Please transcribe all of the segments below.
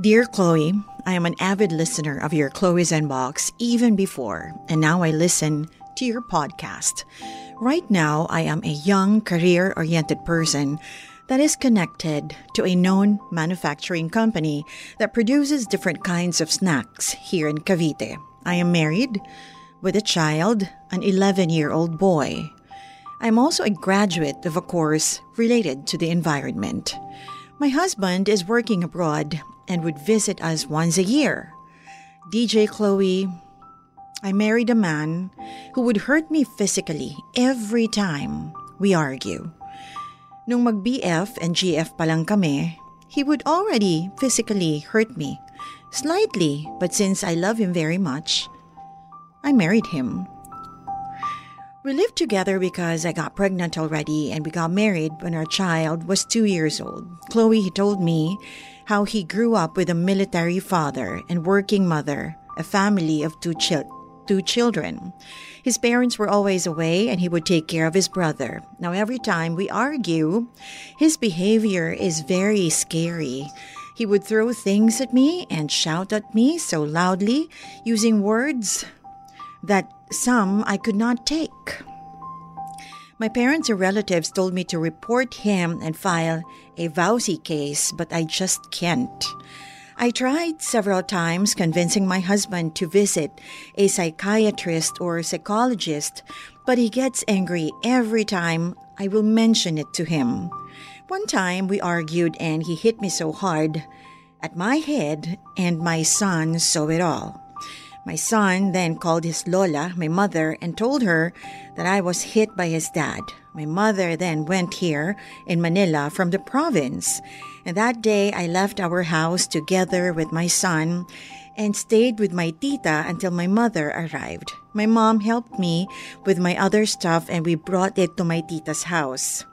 Dear Chloe, I am an avid listener of your Chloe's Inbox even before, and now I listen to your podcast. Right now, I am a young, career oriented person that is connected to a known manufacturing company that produces different kinds of snacks here in Cavite. I am married with a child, an 11 year old boy. I'm also a graduate of a course related to the environment. My husband is working abroad and would visit us once a year. DJ Chloe, I married a man who would hurt me physically every time we argue. Nung mag-BF and GF pa lang kami, he would already physically hurt me. Slightly, but since I love him very much, I married him. We lived together because I got pregnant already and we got married when our child was two years old. Chloe he told me how he grew up with a military father and working mother, a family of two, chil- two children. His parents were always away and he would take care of his brother. Now, every time we argue, his behavior is very scary. He would throw things at me and shout at me so loudly using words that some I could not take. My parents and relatives told me to report him and file a VAUSI case, but I just can't. I tried several times convincing my husband to visit a psychiatrist or psychologist, but he gets angry every time I will mention it to him. One time we argued and he hit me so hard at my head, and my son saw it all. My son then called his Lola, my mother, and told her that I was hit by his dad. My mother then went here in Manila from the province. And that day I left our house together with my son and stayed with my tita until my mother arrived. My mom helped me with my other stuff and we brought it to my tita's house.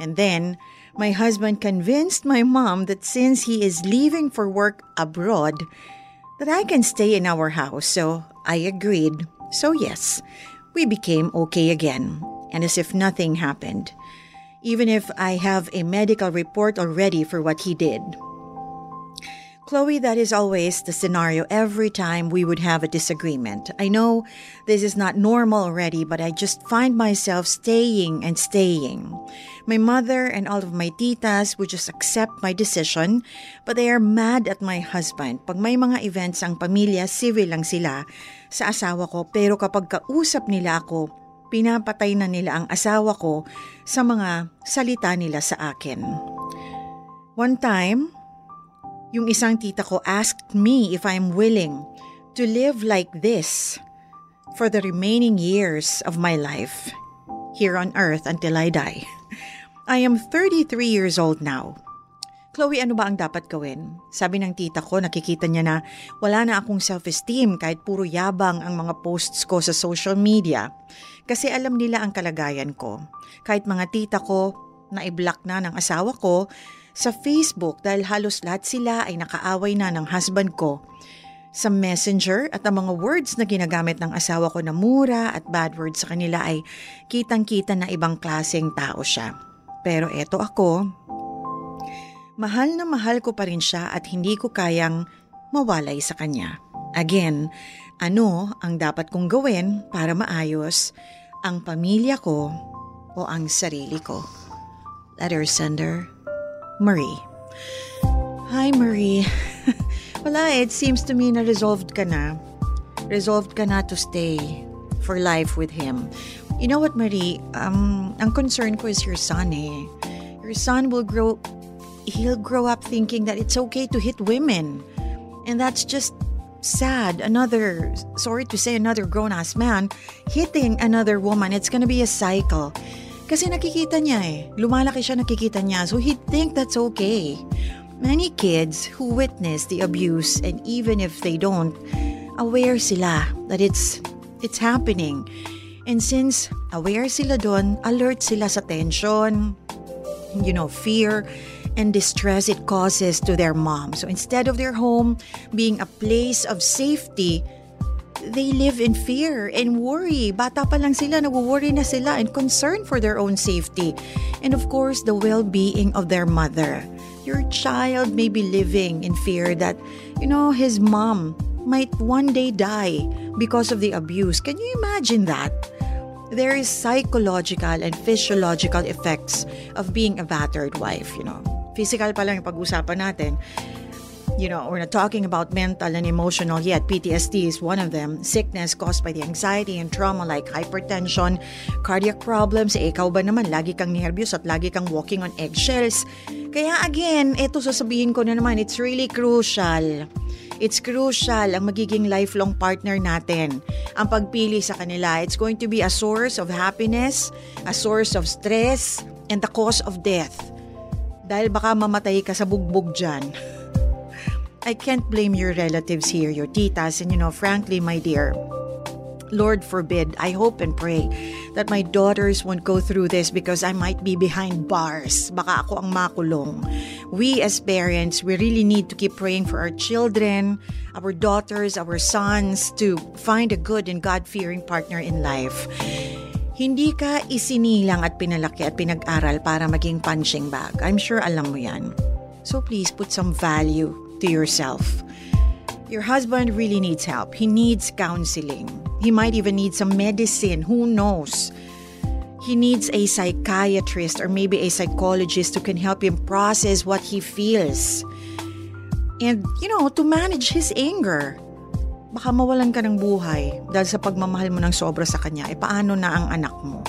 And then my husband convinced my mom that since he is leaving for work abroad, that I can stay in our house, so I agreed. So, yes, we became okay again, and as if nothing happened, even if I have a medical report already for what he did. Chloe, that is always the scenario every time we would have a disagreement. I know this is not normal already, but I just find myself staying and staying. My mother and all of my titas would just accept my decision, but they are mad at my husband. Pag may mga events ang pamilya, civil lang sila sa asawa ko, pero kapag kausap nila ako, pinapatay na nila ang asawa ko sa mga salita nila sa akin. One time, yung isang tita ko asked me if I'm willing to live like this for the remaining years of my life here on earth until I die. I am 33 years old now. Chloe, ano ba ang dapat gawin? Sabi ng tita ko, nakikita niya na wala na akong self-esteem kahit puro yabang ang mga posts ko sa social media. Kasi alam nila ang kalagayan ko. Kahit mga tita ko na i-block na ng asawa ko, sa Facebook dahil halos lahat sila ay nakaaway na ng husband ko. Sa messenger at ang mga words na ginagamit ng asawa ko na mura at bad words sa kanila ay kitang-kita na ibang klaseng tao siya. Pero eto ako, mahal na mahal ko pa rin siya at hindi ko kayang mawalay sa kanya. Again, ano ang dapat kong gawin para maayos ang pamilya ko o ang sarili ko? Letter sender, Marie. Hi, Marie. Wala, it seems to me na resolved ka na. Resolved ka na to stay for life with him. You know what, Marie? Um, ang concern ko is your son eh. Your son will grow, he'll grow up thinking that it's okay to hit women. And that's just sad. Another, sorry to say, another grown-ass man hitting another woman. It's gonna be a cycle. Kasi nakikita niya eh. Lumalaki siya, nakikita niya. So he'd think that's okay. Many kids who witness the abuse and even if they don't, aware sila that it's it's happening. And since aware sila doon, alert sila sa tension, you know, fear and distress it causes to their mom. So instead of their home being a place of safety, they live in fear and worry. Bata pa lang sila, nagwo-worry na sila and concern for their own safety. And of course, the well-being of their mother. Your child may be living in fear that, you know, his mom might one day die because of the abuse. Can you imagine that? There is psychological and physiological effects of being a battered wife, you know. Physical pa lang yung pag-usapan natin you know, we're not talking about mental and emotional yet. PTSD is one of them. Sickness caused by the anxiety and trauma like hypertension, cardiac problems. Eh, ikaw ba naman, lagi kang nervous at lagi kang walking on eggshells. Kaya again, ito sasabihin ko na naman, it's really crucial. It's crucial ang magiging lifelong partner natin. Ang pagpili sa kanila, it's going to be a source of happiness, a source of stress, and the cause of death. Dahil baka mamatay ka sa bugbog dyan. I can't blame your relatives here, your titas, and you know, frankly, my dear, Lord forbid, I hope and pray that my daughters won't go through this because I might be behind bars. Baka ako ang makulong. We as parents, we really need to keep praying for our children, our daughters, our sons to find a good and God-fearing partner in life. Hindi ka isinilang at pinalaki at pinag-aral para maging punching bag. I'm sure alam mo yan. So please put some value to yourself. Your husband really needs help. He needs counseling. He might even need some medicine. Who knows? He needs a psychiatrist or maybe a psychologist who can help him process what he feels. And, you know, to manage his anger. Baka mawalan ka ng buhay dahil sa pagmamahal mo ng sobra sa kanya. E paano na ang anak mo?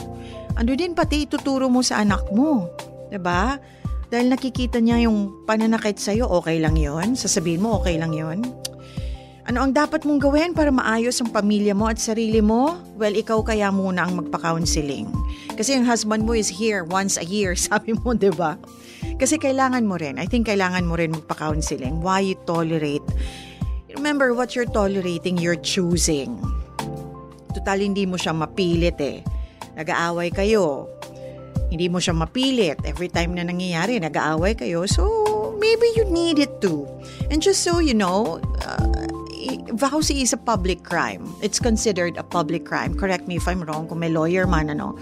Ano din pati ituturo mo sa anak mo? 'Di ba? Dahil nakikita niya yung pananakit sa'yo, okay lang yon Sasabihin mo, okay lang yon Ano ang dapat mong gawin para maayos ang pamilya mo at sarili mo? Well, ikaw kaya muna ang magpa-counseling. Kasi yung husband mo is here once a year, sabi mo, di ba? Kasi kailangan mo rin, I think kailangan mo rin magpa-counseling. Why you tolerate? Remember, what you're tolerating, you're choosing. Total, hindi mo siya mapilit eh. Nag-aaway kayo, hindi mo siya mapilit. Every time na nangyayari, nag-aaway kayo. So, maybe you need it too. And just so you know, uh, vowsy is a public crime. It's considered a public crime. Correct me if I'm wrong kung may lawyer man, ano.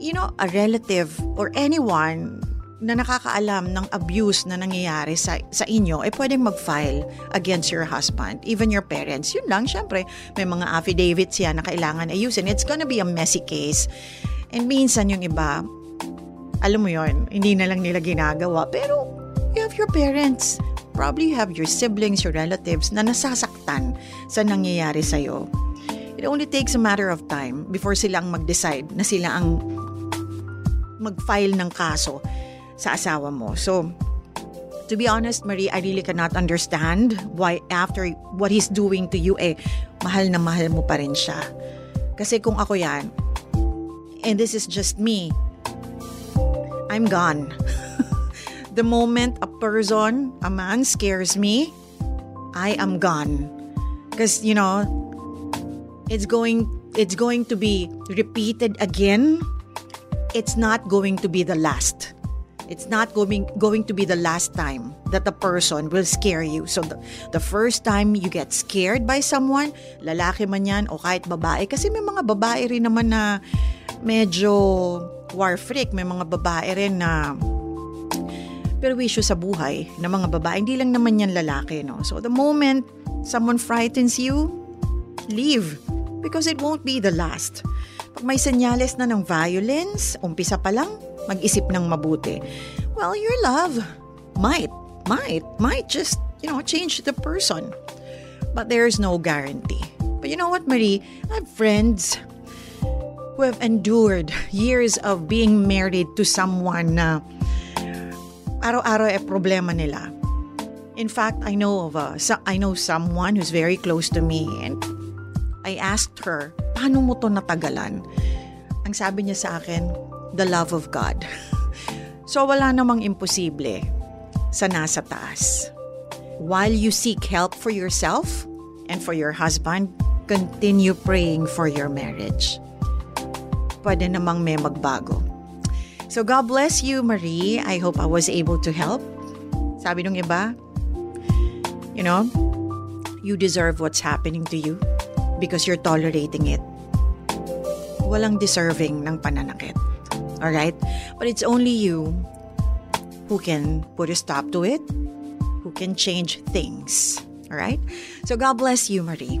You know, a relative or anyone na nakakaalam ng abuse na nangyayari sa, sa inyo, eh pwedeng mag-file against your husband, even your parents. Yun lang, syempre, may mga affidavits yan na kailangan ayusin. It's gonna be a messy case. And minsan yung iba, alam mo yon hindi na lang nila ginagawa. Pero you have your parents. Probably you have your siblings, your relatives na nasasaktan sa nangyayari sa'yo. It only takes a matter of time before silang mag-decide na sila ang mag-file ng kaso sa asawa mo. So, to be honest, Marie, I really cannot understand why after what he's doing to you, eh, mahal na mahal mo pa rin siya. Kasi kung ako yan, and this is just me, I'm gone. the moment a person, a man scares me, I am gone. Because, you know, it's going it's going to be repeated again. It's not going to be the last. It's not going going to be the last time that the person will scare you. So the, the first time you get scared by someone, lalaki man yan o kahit babae kasi may mga babae rin naman na medyo war freak. May mga babae rin na perwisyo sa buhay na mga babae. Hindi lang naman yan lalaki, no? So the moment someone frightens you, leave. Because it won't be the last. Pag may senyales na ng violence, umpisa pa lang, mag-isip ng mabuti. Well, your love might, might, might just, you know, change the person. But there's no guarantee. But you know what, Marie? I have friends who have endured years of being married to someone na araw-araw ay problema nila. In fact, I know of a, I know someone who's very close to me and I asked her, paano mo to natagalan? Ang sabi niya sa akin, the love of God. so wala namang imposible sa nasa taas. While you seek help for yourself and for your husband, continue praying for your marriage pwede namang may magbago. So God bless you, Marie. I hope I was able to help. Sabi nung iba, you know, you deserve what's happening to you because you're tolerating it. Walang deserving ng pananakit. Alright? But it's only you who can put a stop to it, who can change things. All right? So God bless you, Marie.